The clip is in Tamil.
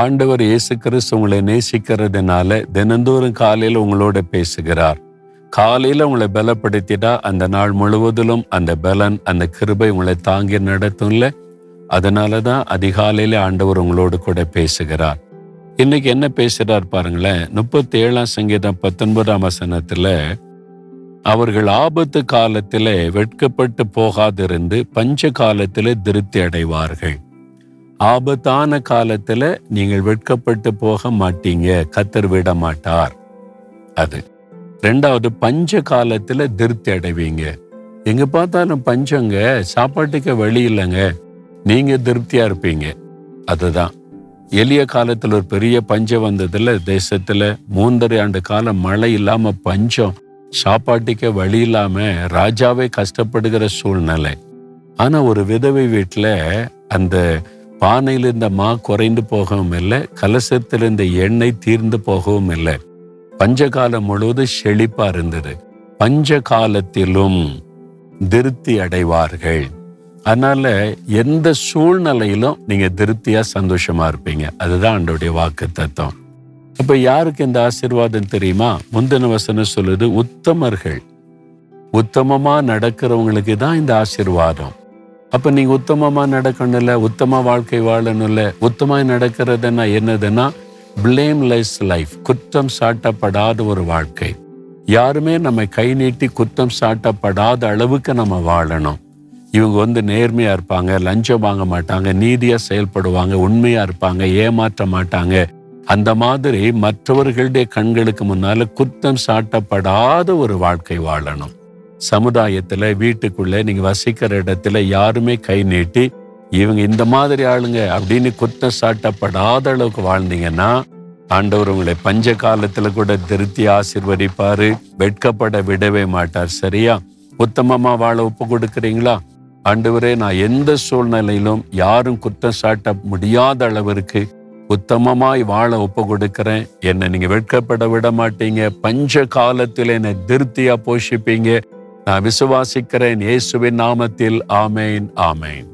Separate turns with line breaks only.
ஆண்டவர் இயேசு கிறிஸ்து உங்களை நேசிக்கிறதுனால தினந்தோறும் காலையில் உங்களோட பேசுகிறார். காலையில் உங்களை பலப்படுத்திட்டா அந்த நாள் முழுவதிலும் அந்த பலன் அந்த கிருபை உங்களை தாங்கி நடத்தும்ல. அதனாலதான் அதிகாலையில ஆண்டவர் உங்களோடு கூட பேசுகிறார். இன்னைக்கு என்ன பேசுகிறார் பாருங்களேன். முப்பத்தி ஏழாம் சங்கீதம் பத்தொன்பதாம் வசனத்தில் அவர்கள் ஆபத்து காலத்திலே வெட்கப்பட்டு போகாதிருந்து பஞ்ச காலத்திலே திருப்தி அடைவார்கள். ஆபத்தான காலத்துல நீங்கள் வெட்கப்பட்டு போக மாட்டீங்க. கத்தர் விட மாட்டார் அது. ரெண்டாவது பஞ்ச காலத்துல திருப்தி அடைவீங்க. எங்க பார்த்தாலும் பஞ்சங்க சாப்பாட்டுக்கு வழி இல்லைங்க. நீங்க திருப்தியா இருப்பீங்க. அதுதான். எளிய காலத்துல ஒரு பெரிய பஞ்சம் வந்ததுல தேசத்துல மூன்றரை ஆண்டு காலம் மழை இல்லாம பஞ்சம் சாப்பாட்டுக்கே வழி இல்லாம ராஜாவே கஷ்டப்படுகிற சூழ்நிலை. ஆனா ஒரு விதவை வீட்டுல அந்த பானையில் இருந்த மா குறைந்து போகவும் இல்லை கலசத்தில் இருந்த எண்ணெய் தீர்ந்து போகவும் இல்லை. பஞ்சகாலம் முழுவதும் செழிப்பா இருந்தது. பஞ்ச காலத்திலும் திருப்தி அடைவார்கள். அதனால எந்த சூழ்நிலையிலும் நீங்க திருப்தியா சந்தோஷமா இருப்பீங்க. அதுதான் ஆண்டோடைய வாக்கு தத்துவம் அப்ப யாருக்கு இந்த ஆசிர்வாதம் தெரியுமா? முந்தின வசனம் சொல்லுது உத்தமர்கள். உத்தமமா நடக்கிறவங்களுக்கு தான் இந்த ஆசீர்வாதம். அப்ப நீங்க உத்தமமா நடக்கணும்ல உத்தமா வாழ்க்கை வாழணும்ல உத்தமாய் நடக்கிறதுனா என்னதுன்னா பிளேம்லெஸ் லைஃப் குற்றம் சாட்டப்படாத ஒரு வாழ்க்கை. யாருமே நம்ம கை நீட்டி குற்றம் சாட்டப்படாத அளவுக்கு நம்ம வாழணும். இவங்க வந்து நேர்மையா இருப்பாங்க லஞ்சம் வாங்க மாட்டாங்க நீதியா செயல்படுவாங்க உண்மையா இருப்பாங்க ஏமாற்ற மாட்டாங்க. அந்த மாதிரி மற்றவர்களுடைய கண்களுக்கு முன்னால குற்றம் சாட்டப்படாத ஒரு வாழ்க்கை வாழணும். சமுதாயத்துல வீட்டுக்குள்ள நீங்க வசிக்கிற இடத்துல யாருமே கை நீட்டி இவங்க இந்த மாதிரி ஆளுங்க அப்படின்னு குற்றம் சாட்டப்படாத அளவுக்கு வாழ்ந்தீங்கன்னா ஆண்டவர் உங்களை பஞ்ச காலத்துல கூட திருத்தி ஆசிர்வதிப்பாரு. வெட்கப்பட விடவே மாட்டார். சரியா? உத்தமமா வாழ ஒப்பு கொடுக்குறீங்களா? ஆண்டவரே நான் எந்த சூழ்நிலையிலும் யாரும் குற்றம் சாட்ட முடியாத அளவிற்கு உத்தமமாய் வாழ ஒப்பு கொடுக்கிறேன். என்னை நீங்க வெட்கப்பட விட மாட்டீங்க. பஞ்ச காலத்தில் என்னை திருப்தியாக போஷிப்பீங்க. நான் விசுவாசிக்கிறேன் இயேசுவின் நாமத்தில். ஆமேன் ஆமேன்.